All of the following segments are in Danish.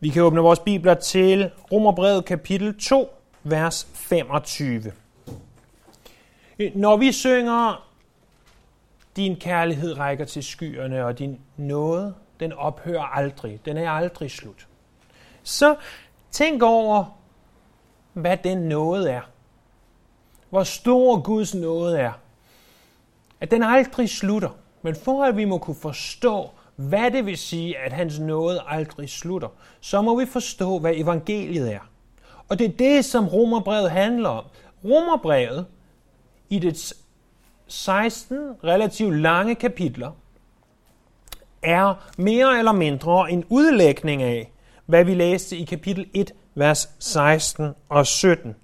Vi kan åbne vores bibler til Romerbrevet kapitel 2, vers 25. Når vi synger, din kærlighed rækker til skyerne, og din nåde, den ophører aldrig, den er aldrig slut. Så tænk over, hvad den nåde er. Hvor stor Guds nåde er. At den aldrig slutter. Men for at vi må kunne forstå, hvad det vil sige, at hans nåde aldrig slutter, så må vi forstå, hvad evangeliet er. Og det er det, som Romerbrevet handler om. Romerbrevet, i dets 16 relativt lange kapitler, er mere eller mindre en udlægning af, hvad vi læste i kapitel 1, vers 16 og 17.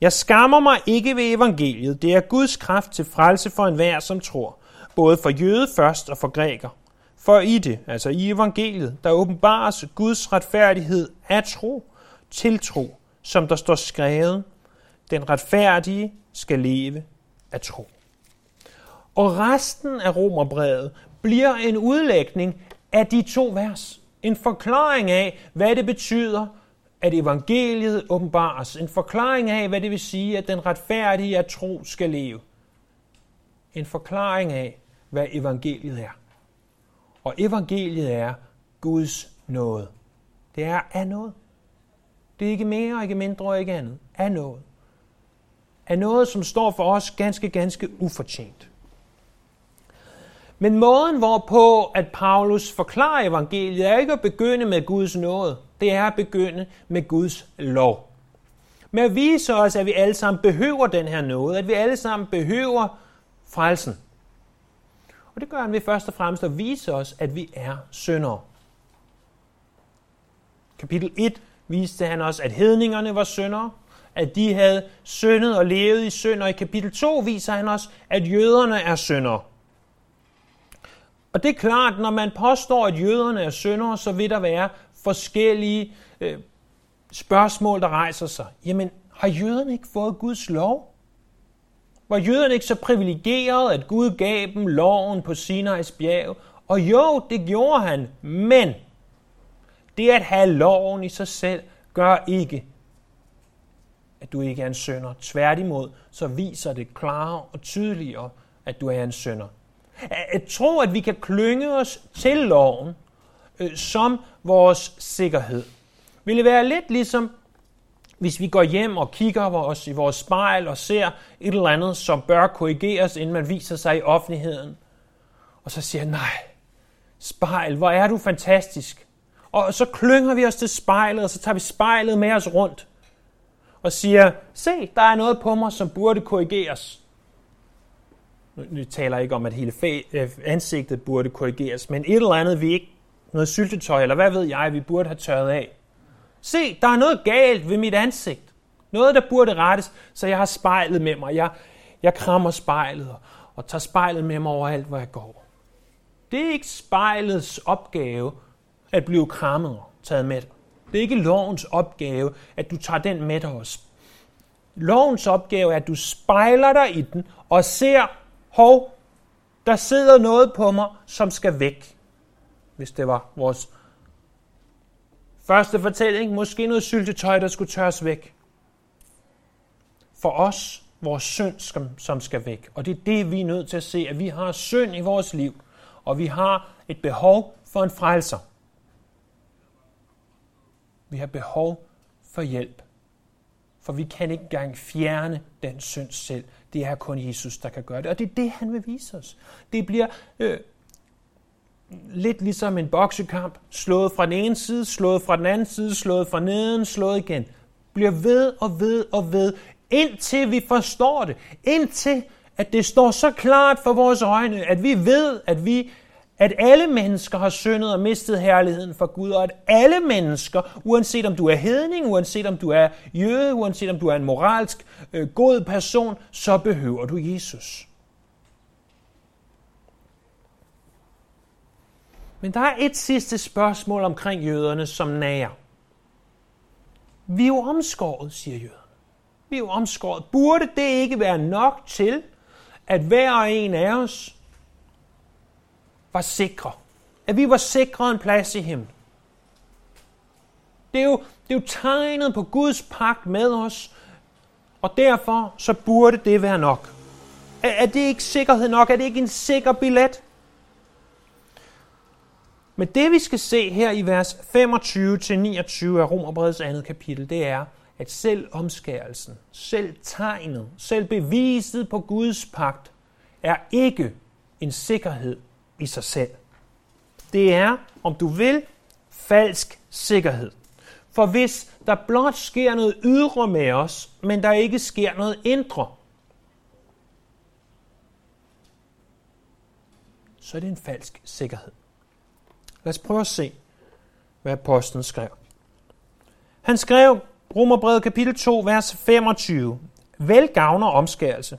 Jeg skammer mig ikke ved evangeliet. Det er Guds kraft til frelse for enhver, som tror. Både for jøde først og for græker. For i det, altså i evangeliet, der åbenbares Guds retfærdighed af tro til tro, som der står skrevet, den retfærdige skal leve af tro. Og resten af romerbrevet bliver en udlægning af de to vers. En forklaring af, hvad det betyder, at evangeliet åbenbares. En forklaring af, hvad det vil sige, at den retfærdige af tro skal leve. En forklaring af, hvad evangeliet er. Og evangeliet er Guds nåde. Det er af noget. Det er ikke mere, ikke mindre og ikke andet. Af noget. Af noget, som står for os ganske, ganske ufortjent. Men måden, hvorpå at Paulus forklarer evangeliet, er ikke at begynde med Guds nåde. Det er at begynde med Guds lov. Med at vise os, at vi alle sammen behøver den her nåde, at vi alle sammen behøver frelsen. Og det gør han ved først og fremmest at vise os, at vi er syndere. Kapitel 1 viste han os, at hedningerne var syndere, at de havde syndet og levet i synd, og i kapitel 2 viser han os, at jøderne er syndere. Og det er klart, når man påstår, at jøderne er syndere, så vil der være forskellige øh, spørgsmål, der rejser sig. Jamen, har jøderne ikke fået Guds lov? Var jøderne ikke så privilegeret, at Gud gav dem loven på Sinai's bjerg? Og jo, det gjorde han, men det at have loven i sig selv gør ikke, at du ikke er en sønder. Tværtimod, så viser det klarere og tydeligere, at du er en sønder. At tro, at vi kan klynge os til loven øh, som vores sikkerhed, ville være lidt ligesom hvis vi går hjem og kigger på os i vores spejl og ser et eller andet, som bør korrigeres, inden man viser sig i offentligheden, og så siger nej, spejl, hvor er du fantastisk. Og så klynger vi os til spejlet, og så tager vi spejlet med os rundt og siger, se, der er noget på mig, som burde korrigeres. Nu taler jeg ikke om, at hele øh, ansigtet burde korrigeres, men et eller andet, vi ikke, noget syltetøj, eller hvad ved jeg, vi burde have tørret af. Se, der er noget galt ved mit ansigt. Noget, der burde rettes, så jeg har spejlet med mig. Jeg, jeg krammer spejlet og, og tager spejlet med mig overalt, hvor jeg går. Det er ikke spejlets opgave at blive krammet og taget med dig. Det er ikke lovens opgave, at du tager den med dig også. Lovens opgave er, at du spejler dig i den og ser, hov, der sidder noget på mig, som skal væk. Hvis det var vores Første fortælling, måske noget syltetøj, der skulle tørres væk. For os, vores synd, som skal væk. Og det er det, vi er nødt til at se, at vi har synd i vores liv, og vi har et behov for en frelser. Vi har behov for hjælp. For vi kan ikke engang fjerne den synd selv. Det er kun Jesus, der kan gøre det. Og det er det, han vil vise os. Det bliver øh, lidt ligesom en boksekamp, slået fra den ene side, slået fra den anden side, slået fra neden, slået igen. Bliver ved og ved og ved, indtil vi forstår det. Indtil at det står så klart for vores øjne, at vi ved, at vi at alle mennesker har syndet og mistet herligheden for Gud, og at alle mennesker, uanset om du er hedning, uanset om du er jøde, uanset om du er en moralsk øh, god person, så behøver du Jesus. Men der er et sidste spørgsmål omkring jøderne, som nager. Vi er jo omskåret, siger jøderne. Vi er jo omskåret. Burde det ikke være nok til, at hver og en af os var sikre? At vi var sikre en plads i himlen? Det er, jo, det er jo tegnet på Guds pagt med os, og derfor så burde det være nok. Er, er det ikke sikkerhed nok? Er det ikke en sikker billet? Men det vi skal se her i vers 25-29 af Romerbrevets andet kapitel, det er, at selv omskærelsen, selv tegnet, selv beviset på Guds pagt, er ikke en sikkerhed i sig selv. Det er, om du vil, falsk sikkerhed. For hvis der blot sker noget ydre med os, men der ikke sker noget indre, så er det en falsk sikkerhed. Lad os prøve at se, hvad apostlen skrev. Han skrev, Romerbrevet kapitel 2, vers 25. Vel gavner omskærelse,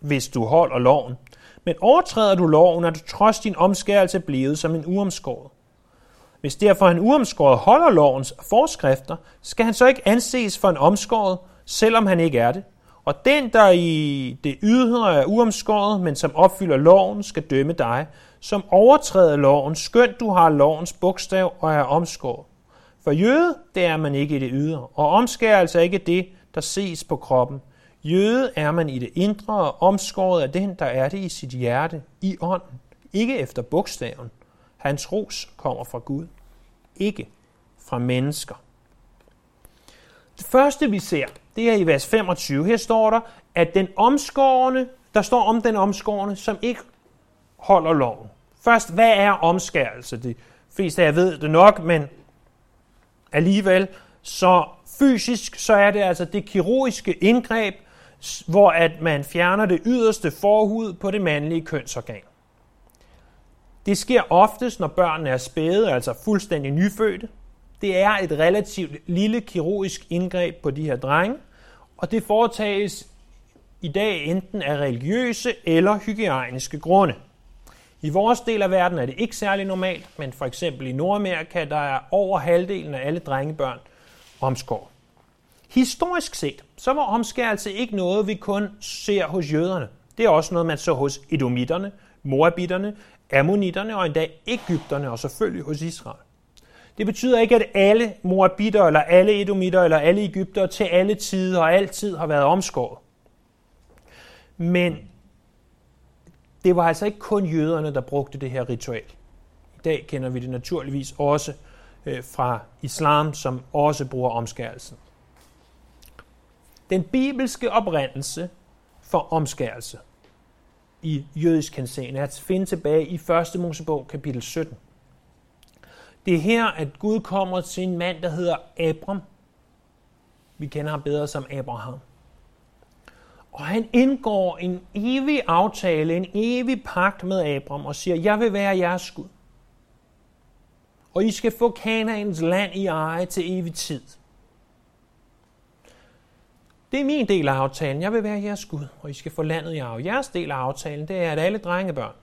hvis du holder loven. Men overtræder du loven, er du trods din omskærelse blevet som en uomskåret. Hvis derfor en uomskåret holder lovens forskrifter, skal han så ikke anses for en omskåret, selvom han ikke er det. Og den, der i det ydre er uomskåret, men som opfylder loven, skal dømme dig, som overtræder loven, skønt du har lovens bogstav og er omskåret. For jøde, det er man ikke i det ydre, og omskærelse er altså ikke det, der ses på kroppen. Jøde er man i det indre og omskåret er den, der er det i sit hjerte, i ånden, ikke efter bogstaven. Hans ros kommer fra Gud, ikke fra mennesker. Det første vi ser, det er i vers 25. Her står der, at den omskårne, der står om den omskårne, som ikke holder loven. Først, hvad er omskærelse? De fleste af jer ved det nok, men alligevel, så fysisk, så er det altså det kirurgiske indgreb, hvor at man fjerner det yderste forhud på det mandlige kønsorgan. Det sker oftest, når børnene er spæde, altså fuldstændig nyfødte. Det er et relativt lille kirurgisk indgreb på de her drenge, og det foretages i dag enten af religiøse eller hygiejniske grunde. I vores del af verden er det ikke særlig normalt, men for eksempel i Nordamerika, der er over halvdelen af alle drengebørn omskåret. Historisk set, så var omskærelse altså ikke noget, vi kun ser hos jøderne. Det er også noget, man så hos edomitterne, moabitterne, ammonitterne og endda Ægypterne og selvfølgelig hos Israel. Det betyder ikke, at alle moabitter, eller alle edomitter, eller alle Ægypter til alle tider og altid har været omskåret. Men det var altså ikke kun jøderne, der brugte det her ritual. I dag kender vi det naturligvis også øh, fra islam, som også bruger omskærelsen. Den bibelske oprindelse for omskærelse i jødisk henseende er at finde tilbage i 1. Mosebog kapitel 17. Det er her, at Gud kommer til en mand, der hedder Abram. Vi kender ham bedre som Abraham. Og han indgår en evig aftale, en evig pagt med Abram og siger, jeg vil være jeres Gud. Og I skal få Kanaans land i eje til evig tid. Det er min del af aftalen. Jeg vil være jeres Gud, og I skal få landet i arv. Jeres del af aftalen, det er, at alle drengebørn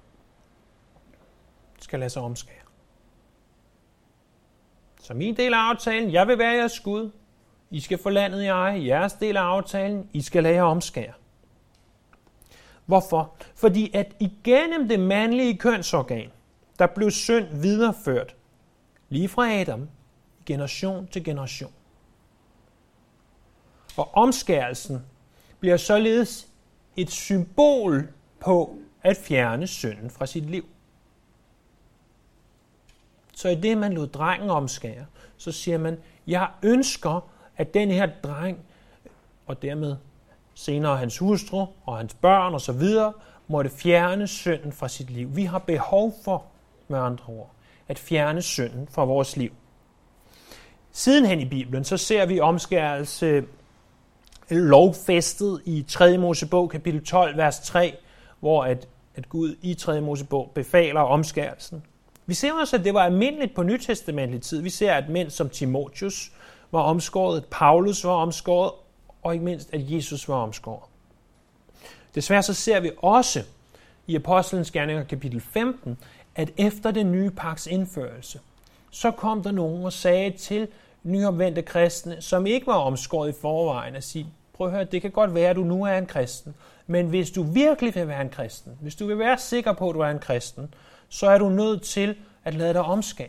skal lade sig omskære. Så min del af aftalen, jeg vil være jeres Gud. I skal få landet i eje. Jeres del af aftalen, I skal lade jer omskære. Hvorfor? Fordi at igennem det mandlige kønsorgan, der blev synd videreført lige fra Adam, generation til generation. Og omskærelsen bliver således et symbol på at fjerne synden fra sit liv. Så i det, man lod drengen omskære, så siger man, jeg ønsker, at den her dreng, og dermed senere hans hustru og hans børn osv., måtte fjerne synden fra sit liv. Vi har behov for, med andre ord, at fjerne synden fra vores liv. Sidenhen i Bibelen, så ser vi omskærelse lovfæstet i 3. Mosebog kapitel 12, vers 3, hvor at, at Gud i 3. Mosebog befaler omskærelsen. Vi ser også, at det var almindeligt på nytestamentlig tid. Vi ser, at mænd som Timotius var omskåret, Paulus var omskåret, og ikke mindst, at Jesus var omskåret. Desværre så ser vi også i Apostlenes Gerninger kapitel 15, at efter den nye paks indførelse, så kom der nogen og sagde til nyomvendte kristne, som ikke var omskåret i forvejen, at sige, prøv at høre, det kan godt være, at du nu er en kristen, men hvis du virkelig vil være en kristen, hvis du vil være sikker på, at du er en kristen, så er du nødt til at lade dig omskære.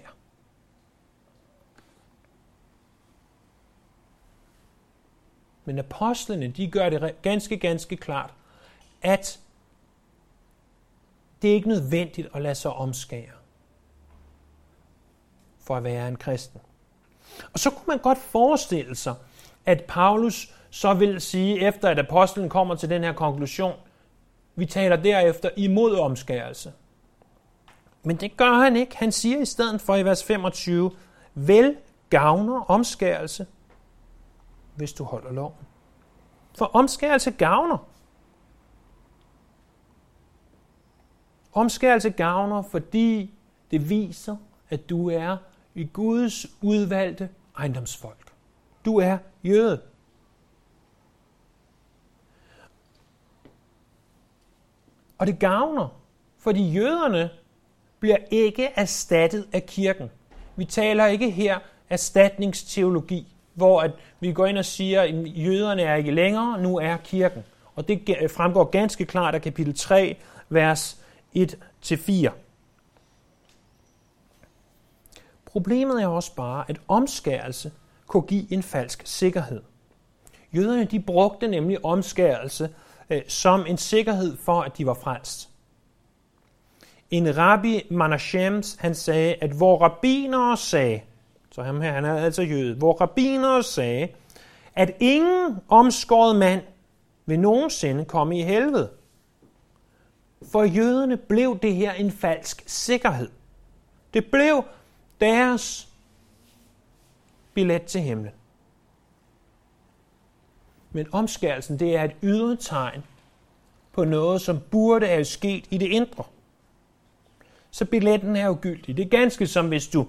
Men apostlene, de gør det ganske, ganske klart, at det er ikke nødvendigt at lade sig omskære for at være en kristen. Og så kunne man godt forestille sig, at Paulus så vil sige, efter at apostlen kommer til den her konklusion, vi taler derefter imod omskærelse. Men det gør han ikke. Han siger i stedet for i vers 25, vel gavner omskærelse, hvis du holder loven. For omskærelse gavner. Omskærelse gavner, fordi det viser, at du er i Guds udvalgte ejendomsfolk. Du er jøde. Og det gavner, fordi jøderne bliver ikke erstattet af kirken. Vi taler ikke her erstatningsteologi, hvor at vi går ind og siger, at jøderne er ikke længere, nu er kirken. Og det fremgår ganske klart af kapitel 3, vers 1-4. Problemet er også bare, at omskærelse kunne give en falsk sikkerhed. Jøderne de brugte nemlig omskærelse øh, som en sikkerhed for, at de var frelst. En rabbi Manashems, han sagde, at hvor rabbinere sagde, så ham her, han er altså jøde, hvor rabbiner sagde, at ingen omskåret mand vil nogensinde komme i helvede. For jøderne blev det her en falsk sikkerhed. Det blev deres billet til himlen. Men omskærelsen, det er et ydre tegn på noget, som burde have sket i det indre. Så billetten er ugyldig. Det er ganske som hvis du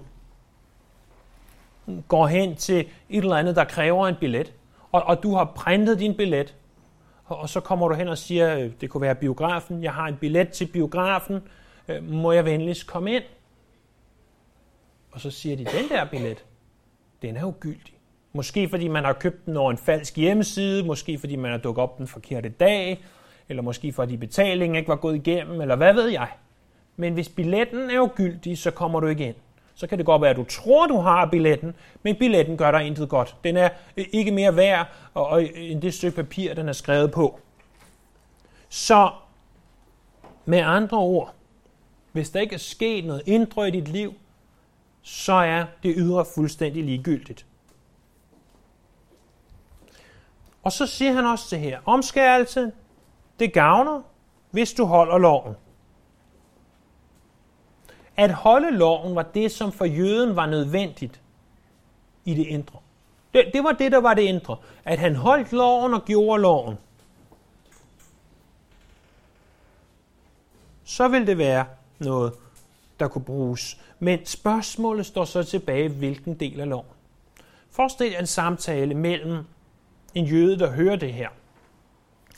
går hen til et eller andet, der kræver en billet, og, og du har printet din billet, og, og så kommer du hen og siger, øh, det kunne være biografen, jeg har en billet til biografen, øh, må jeg venligst komme ind? Og så siger de, den der billet, den er ugyldig. Måske fordi man har købt den over en falsk hjemmeside, måske fordi man har dukket op den forkerte dag, eller måske fordi betalingen ikke var gået igennem, eller hvad ved jeg. Men hvis billetten er ugyldig, så kommer du ikke ind. Så kan det godt være, at du tror, du har billetten, men billetten gør dig intet godt. Den er øh, ikke mere værd øh, end det stykke papir, den er skrevet på. Så med andre ord, hvis der ikke er sket noget indre i dit liv, så er det ydre fuldstændig ligegyldigt. Og så siger han også det her. Omskærelse, det gavner, hvis du holder loven. At holde loven var det, som for jøden var nødvendigt i det indre. Det, det var det, der var det indre. At han holdt loven og gjorde loven. Så vil det være noget, der kunne bruges. Men spørgsmålet står så tilbage, hvilken del af loven. Forestil jer en samtale mellem en jøde, der hører det her,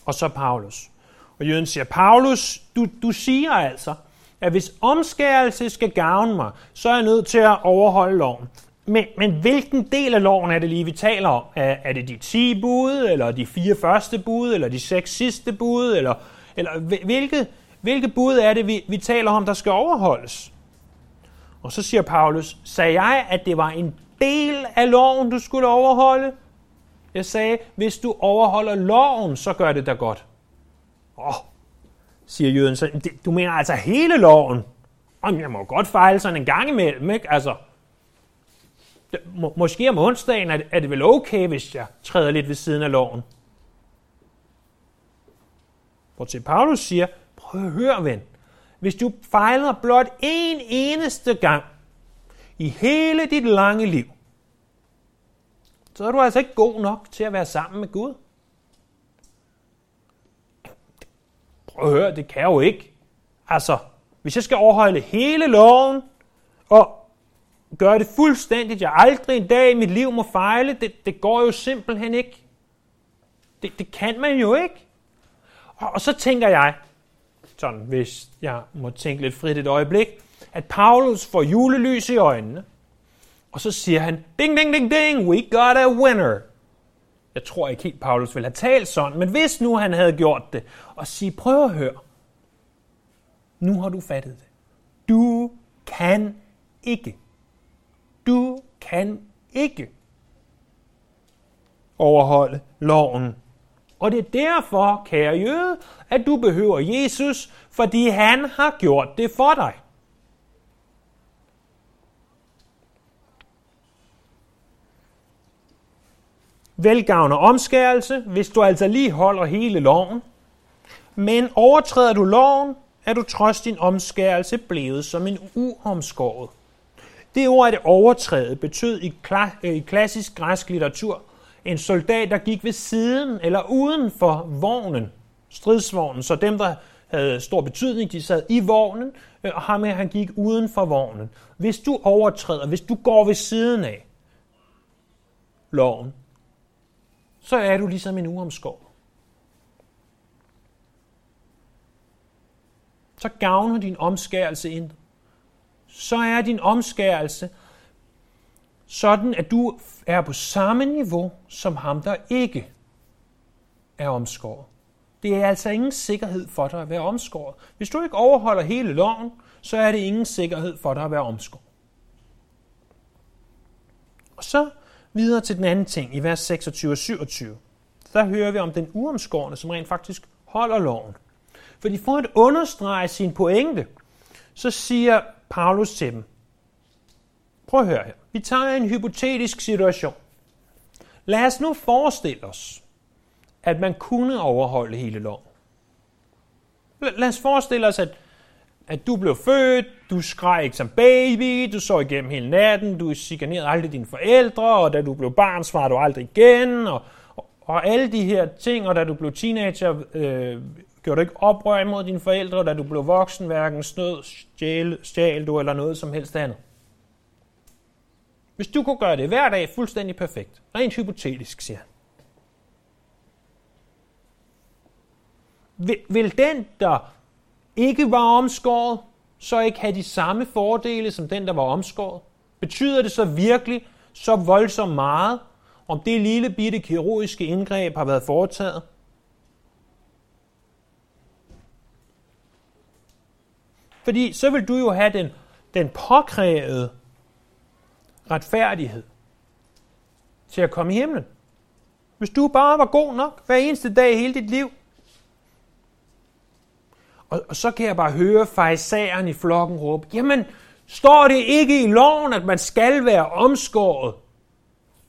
og så Paulus. Og jøden siger, Paulus, du, du siger altså, at hvis omskærelse skal gavne mig, så er jeg nødt til at overholde loven. Men, men hvilken del af loven er det lige, vi taler om? Er, er det de 10 bud, eller de fire første bud, eller de seks sidste bud, eller, eller hvilket, hvilket bud er det, vi, vi taler om, der skal overholdes? Og så siger Paulus, sagde jeg, at det var en del af loven, du skulle overholde? Jeg sagde, hvis du overholder loven, så gør det da godt. Åh, oh, siger jøden så. Du mener altså hele loven? Om jeg må godt fejle sådan en gang imellem, ikke? Altså, må, måske om onsdagen er det, er det vel okay, hvis jeg træder lidt ved siden af loven. Hvor til Paulus siger, prøv at høre, ven. Hvis du fejler blot en eneste gang i hele dit lange liv, så er du altså ikke god nok til at være sammen med Gud. Prøv at høre, det kan jeg jo ikke. Altså, hvis jeg skal overholde hele loven, og gøre det fuldstændigt, jeg aldrig en dag i mit liv må fejle, det, det går jo simpelthen ikke. Det, det kan man jo ikke. Og, og så tænker jeg, sådan hvis jeg må tænke lidt frit et øjeblik, at Paulus får julelys i øjnene, og så siger han, ding, ding, ding, ding, we got a winner. Jeg tror ikke helt, Paulus ville have talt sådan, men hvis nu han havde gjort det, og sige, prøv at høre, nu har du fattet det. Du kan ikke. Du kan ikke overholde loven. Og det er derfor, kære jøde, at du behøver Jesus, fordi han har gjort det for dig. Velgavner omskærelse, hvis du altså lige holder hele loven. Men overtræder du loven, er du trods din omskærelse blevet som en uomskåret. Det ord, at overtræde, betød i, kla- øh, i klassisk græsk litteratur en soldat, der gik ved siden eller uden for vognen, stridsvognen. Så dem, der havde stor betydning, de sad i vognen, øh, og ham her, han gik uden for vognen. Hvis du overtræder, hvis du går ved siden af loven, så er du ligesom en uomskåret. Så gavner din omskærelse ind. Så er din omskærelse sådan, at du er på samme niveau som ham, der ikke er omskåret. Det er altså ingen sikkerhed for dig at være omskåret. Hvis du ikke overholder hele loven, så er det ingen sikkerhed for dig at være omskåret. Og så videre til den anden ting i vers 26 og 27. Der hører vi om den uomskårne, som rent faktisk holder loven. Fordi for at understrege sin pointe, så siger Paulus til dem, prøv at høre her, vi tager en hypotetisk situation. Lad os nu forestille os, at man kunne overholde hele loven. Lad os forestille os, at, at du blev født, du skreg ikke som baby, du så igennem hele natten, du chikanerede aldrig dine forældre, og da du blev barn, svarede du aldrig igen, og, og, og alle de her ting, og da du blev teenager, øh, gjorde du ikke oprør imod dine forældre, og da du blev voksen, hverken snød, stjæl, stjæl du eller noget som helst andet. Hvis du kunne gøre det hver dag fuldstændig perfekt, rent hypotetisk, siger han. Vil, vil den, der ikke var omskåret, så ikke have de samme fordele som den, der var omskåret? Betyder det så virkelig så voldsomt meget, om det lille bitte kirurgiske indgreb har været foretaget? Fordi så vil du jo have den, den påkrævede retfærdighed til at komme i himlen. Hvis du bare var god nok hver eneste dag i hele dit liv. Og, og så kan jeg bare høre fejsageren i flokken råbe, jamen, står det ikke i loven, at man skal være omskåret?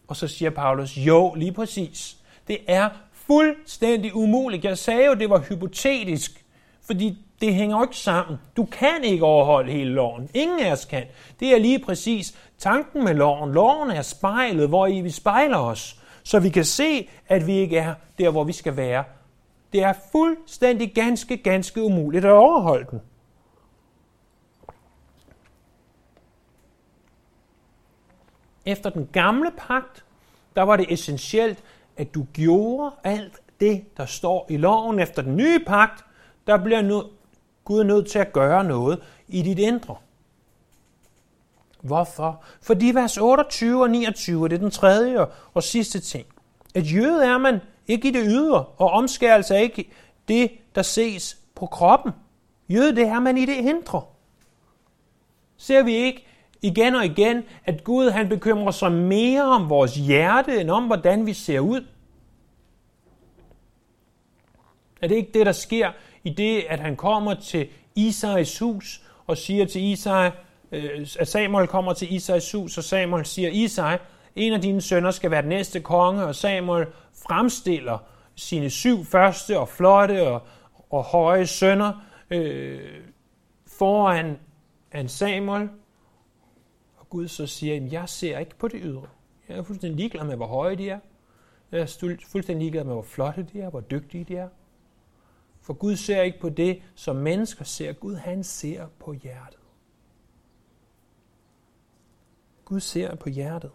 Og så siger Paulus, jo, lige præcis. Det er fuldstændig umuligt. Jeg sagde jo, det var hypotetisk, fordi det hænger jo ikke sammen. Du kan ikke overholde hele loven. Ingen af os kan. Det er lige præcis tanken med loven. Loven er spejlet, hvor i vi spejler os, så vi kan se, at vi ikke er der, hvor vi skal være. Det er fuldstændig ganske, ganske umuligt at overholde den. Efter den gamle pagt, der var det essentielt, at du gjorde alt det, der står i loven. Efter den nye pagt, der bliver nu Gud nødt til at gøre noget i dit indre. Hvorfor? Fordi vers 28 og 29, det er den tredje og sidste ting. At jøde er man ikke i det ydre, og omskærelse er ikke det, der ses på kroppen. Jøde, det er man i det indre. Ser vi ikke igen og igen, at Gud han bekymrer sig mere om vores hjerte, end om hvordan vi ser ud? Er det ikke det, der sker i det, at han kommer til Isais hus og siger til Isai, øh, at Samuel kommer til Isais hus, og Samuel siger, Isai, en af dine sønner skal være den næste konge, og Samuel fremstiller sine syv første og flotte og, og høje sønner øh, foran en Samuel. Og Gud så siger, jeg ser ikke på det ydre. Jeg er fuldstændig ligeglad med, hvor høje de er. Jeg er fuldstændig ligeglad med, hvor flotte de er, hvor dygtige de er. For Gud ser ikke på det, som mennesker ser. Gud, han ser på hjertet. Gud ser på hjertet.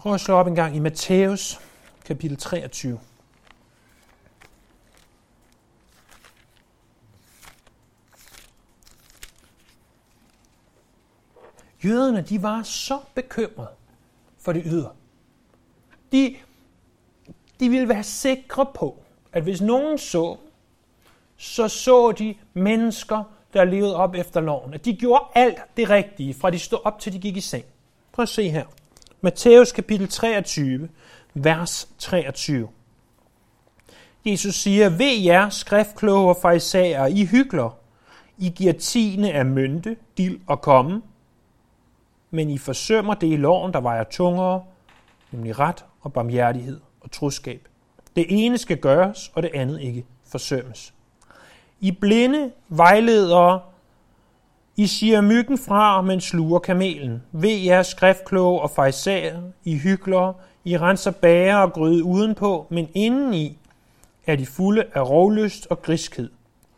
Prøv at slå op en gang i Matthæus, kapitel 23. Jøderne, de var så bekymrede for det ydre. De, de ville være sikre på, at hvis nogen så, så så de mennesker, der levede op efter loven. At de gjorde alt det rigtige, fra de stod op til de gik i seng. Prøv at se her. Matthæus kapitel 23, vers 23. Jesus siger, ved jer, skriftkloge og fejsager, I hygler. I giver tiende af mynte, dild og komme, men I forsømmer det i loven, der vejer tungere, nemlig ret og barmhjertighed og troskab. Det ene skal gøres, og det andet ikke forsømmes. I blinde vejledere, i siger myggen fra, men sluger kamelen. Ved jer skriftkloge og fejsager, I hygler, I renser bager og gryde udenpå, men indeni er de fulde af rovlyst og griskhed.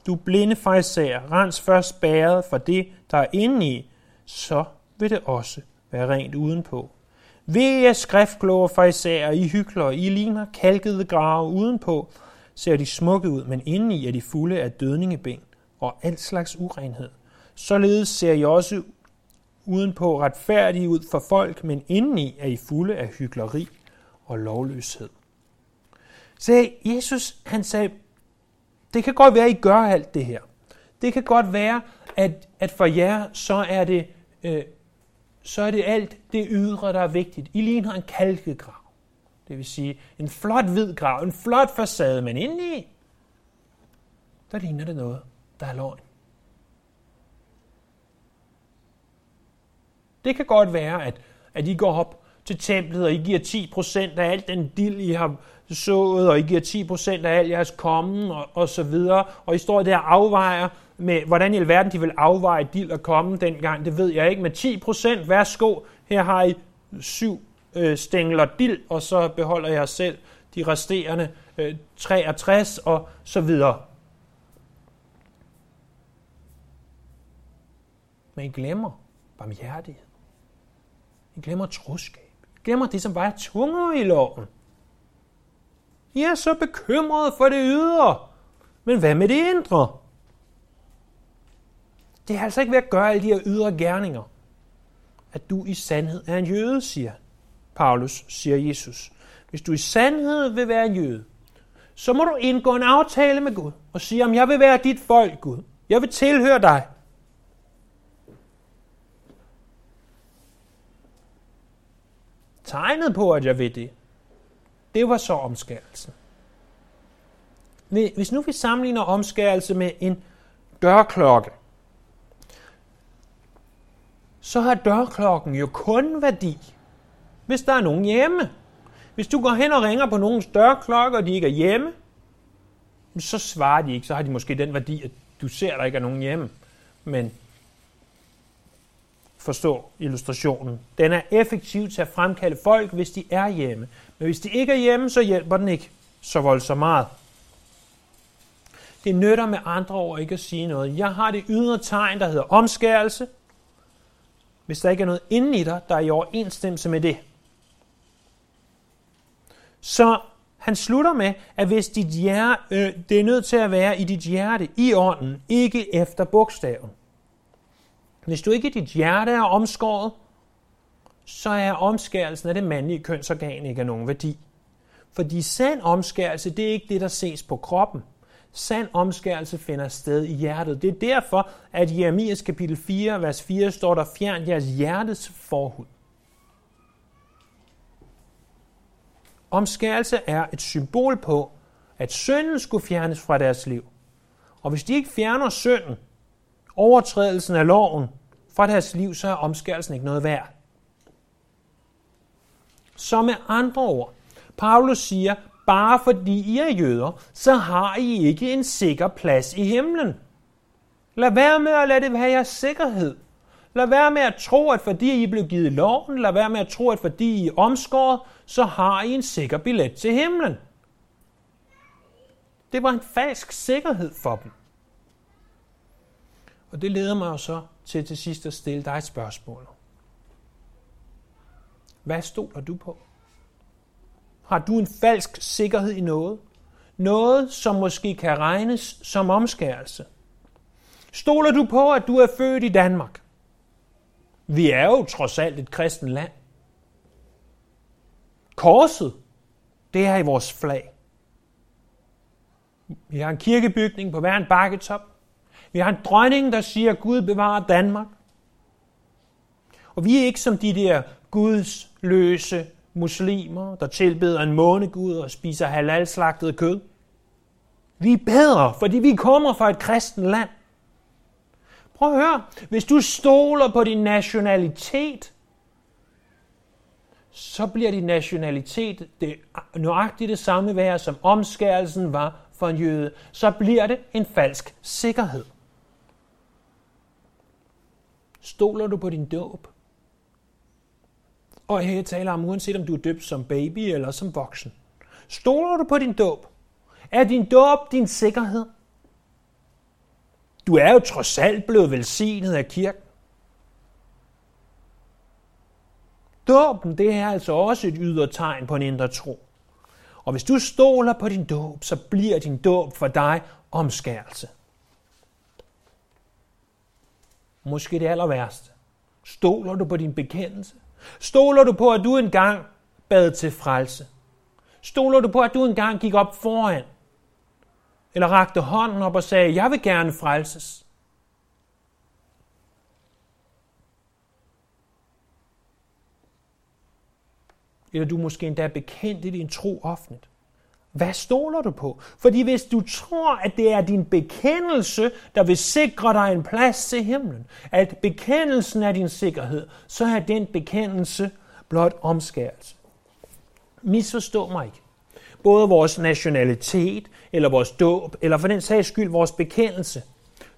Du blinde fejsager, rens først bæret for det, der er indeni, så vil det også være rent udenpå. Ved jer skriftkloge fejsager, I hygler, I ligner kalkede grave udenpå, ser de smukke ud, men indeni er de fulde af dødningeben og alt slags urenhed. Således ser I også udenpå retfærdige ud for folk, men indeni er I fulde af hyggeleri og lovløshed. Så Jesus, han sagde, det kan godt være, at I gør alt det her. Det kan godt være, at, at for jer, så er det, øh, så er det alt det ydre, der er vigtigt. I ligner en kalkegrav. Det vil sige en flot hvid grav, en flot facade, men indeni, der ligner det noget, der er løgn. Det kan godt være, at, at I går op til templet, og I giver 10% af alt den dild, I har sået, og I giver 10% af alt jeres kommen, og, og så videre. Og I står der og afvejer med, hvordan i alverden de vil afveje dild og komme dengang, det ved jeg ikke. Men 10%, værsgo, her har I syv øh, stængler dild, og så beholder jeg selv de resterende øh, 63 og så videre. Men I glemmer barmhjertighed. I glemmer troskab. I glemmer det, som vejer tungere i loven. I er så bekymrede for det ydre. Men hvad med det indre? Det er altså ikke ved at gøre alle de her ydre gerninger, at du i sandhed er en jøde, siger Paulus, siger Jesus. Hvis du i sandhed vil være en jøde, så må du indgå en aftale med Gud og sige, om jeg vil være dit folk, Gud. Jeg vil tilhøre dig. Tegnet på, at jeg ved det, det var så omskærelsen. Hvis nu vi sammenligner omskærelse med en dørklokke, så har dørklokken jo kun værdi, hvis der er nogen hjemme. Hvis du går hen og ringer på nogens dørklokke, og de ikke er hjemme, så svarer de ikke. Så har de måske den værdi, at du ser, at der ikke er nogen hjemme. Men forstå illustrationen. Den er effektiv til at fremkalde folk, hvis de er hjemme. Men hvis de ikke er hjemme, så hjælper den ikke så voldsomt meget. Det nytter med andre ord ikke at sige noget. Jeg har det ydre tegn, der hedder omskærelse. Hvis der ikke er noget inden i dig, der er i overensstemmelse med det. Så han slutter med, at hvis dit hjerte, øh, det er nødt til at være i dit hjerte, i ånden, ikke efter bogstaven. Hvis du ikke i dit hjerte er omskåret, så er omskærelsen af det mandlige kønsorgan ikke af nogen værdi. Fordi sand omskærelse, det er ikke det, der ses på kroppen. Sand omskærelse finder sted i hjertet. Det er derfor, at i Jeremias kapitel 4, vers 4 står der, fjern jeres hjertes forhud. Omskærelse er et symbol på, at synden skulle fjernes fra deres liv. Og hvis de ikke fjerner synden, overtrædelsen af loven fra deres liv, så er omskærelsen ikke noget værd. Så med andre ord, Paulus siger, bare fordi I er jøder, så har I ikke en sikker plads i himlen. Lad være med at lade det være jeres sikkerhed. Lad være med at tro, at fordi I blev givet loven, lad være med at tro, at fordi I er omskåret, så har I en sikker billet til himlen. Det var en falsk sikkerhed for dem. Og det leder mig jo så til til sidst at stille dig et spørgsmål. Hvad stoler du på? Har du en falsk sikkerhed i noget? Noget, som måske kan regnes som omskærelse? Stoler du på, at du er født i Danmark? Vi er jo trods alt et kristen land. Korset, det er i vores flag. Vi har en kirkebygning på hver en bakketop. Vi har en dronning, der siger, Gud bevarer Danmark. Og vi er ikke som de der gudsløse muslimer, der tilbeder en månegud og spiser halalslagtet kød. Vi er bedre, fordi vi kommer fra et kristen land. Prøv at høre, hvis du stoler på din nationalitet, så bliver din nationalitet det, nøjagtigt det samme værd, som omskærelsen var for en jøde. Så bliver det en falsk sikkerhed. Stoler du på din dåb? Og her taler om, uanset om du er døbt som baby eller som voksen. Stoler du på din dåb? Er din dåb din sikkerhed? Du er jo trods alt blevet velsignet af kirken. Dåben, det er altså også et ydre tegn på en indre tro. Og hvis du stoler på din dåb, så bliver din dåb for dig omskærelse. Måske det aller værste. Stoler du på din bekendelse? Stoler du på, at du engang bad til frelse? Stoler du på, at du engang gik op foran? Eller rakte hånden op og sagde, jeg vil gerne frelses? Eller du måske endda bekendt i din tro offentligt. Hvad stoler du på? Fordi hvis du tror, at det er din bekendelse, der vil sikre dig en plads til himlen, at bekendelsen er din sikkerhed, så er den bekendelse blot omskærelse. Misforstå mig ikke. Både vores nationalitet, eller vores dåb, eller for den sags skyld vores bekendelse,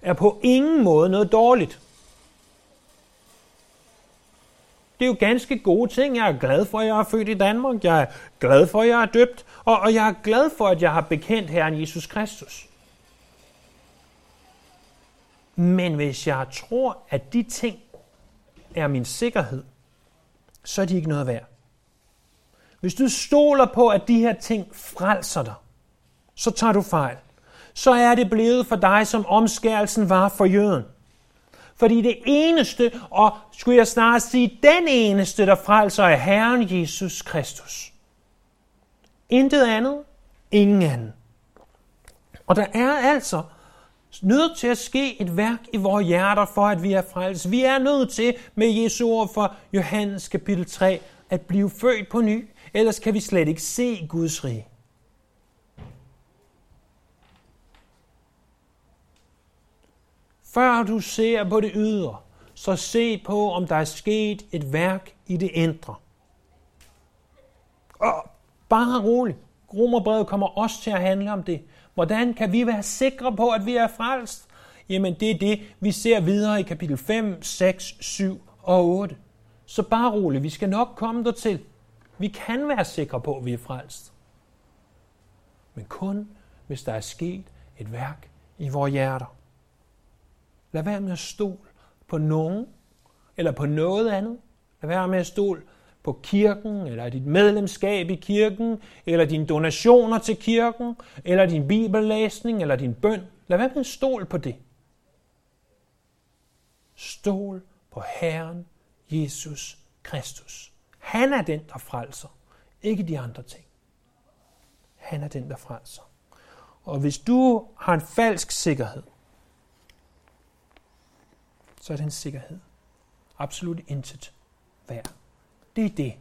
er på ingen måde noget dårligt. Det er jo ganske gode ting. Jeg er glad for, at jeg er født i Danmark. Jeg er glad for, at jeg er døbt. Og, og jeg er glad for, at jeg har bekendt Herren Jesus Kristus. Men hvis jeg tror, at de ting er min sikkerhed, så er de ikke noget værd. Hvis du stoler på, at de her ting frelser dig, så tager du fejl. Så er det blevet for dig, som omskærelsen var for jøden. Fordi det eneste, og skulle jeg snart sige, den eneste, der frelser er Herren Jesus Kristus. Intet andet, ingen anden. Og der er altså nødt til at ske et værk i vores hjerter, for at vi er frelst. Vi er nødt til, med Jesu ord fra Johannes kapitel 3, at blive født på ny. Ellers kan vi slet ikke se Guds rige. Før du ser på det ydre, så se på, om der er sket et værk i det indre. Og bare roligt. Romerbrevet kommer også til at handle om det. Hvordan kan vi være sikre på, at vi er frelst? Jamen det er det, vi ser videre i kapitel 5, 6, 7 og 8. Så bare roligt, vi skal nok komme dertil. Vi kan være sikre på, at vi er frelst. Men kun, hvis der er sket et værk i vores hjerter. Lad være med at stole på nogen, eller på noget andet. Lad være med at stole på kirken, eller dit medlemskab i kirken, eller dine donationer til kirken, eller din bibellæsning, eller din bøn. Lad være med at stole på det. Stol på Herren Jesus Kristus. Han er den, der frelser, ikke de andre ting. Han er den, der frelser. Og hvis du har en falsk sikkerhed, så er den sikkerhed absolut intet værd. Det er det,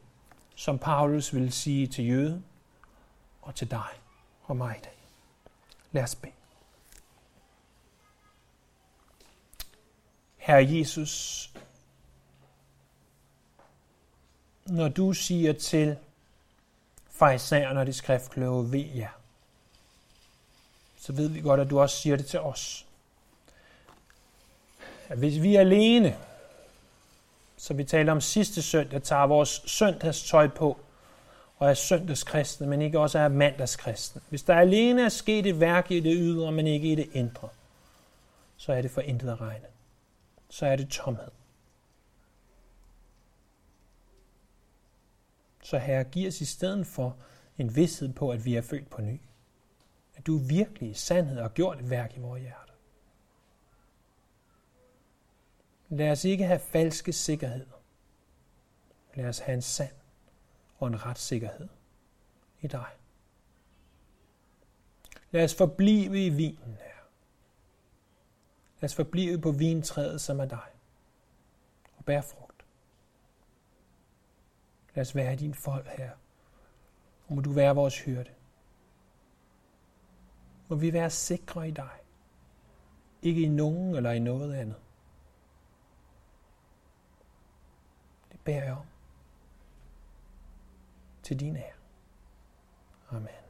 som Paulus vil sige til jøden og til dig og mig i dag. Lad os bede. Herre Jesus, når du siger til fejsagerne og de skriftkloge, ved jer, så ved vi godt, at du også siger det til os. At hvis vi er alene, så vi taler om sidste søndag, tager vores søndagstøj på, og er søndagskristne, men ikke også er mandagskristne. Hvis der alene er sket et værk i det ydre, men ikke i det indre, så er det for intet at regne. Så er det tomhed. Så Herre, giv os i stedet for en vidshed på, at vi er født på ny. At du virkelig i sandhed har gjort et værk i vores hjerte. Lad os ikke have falske sikkerhed. Lad os have en sand og en retssikkerhed i dig. Lad os forblive i vinen her. Lad os forblive på vintræet, som er dig, og bær frugt. Lad os være din folk her. Og må du være vores hyrde. Må vi være sikre i dig. Ikke i nogen eller i noget andet. Beder jeg om. Til din ære. Amen.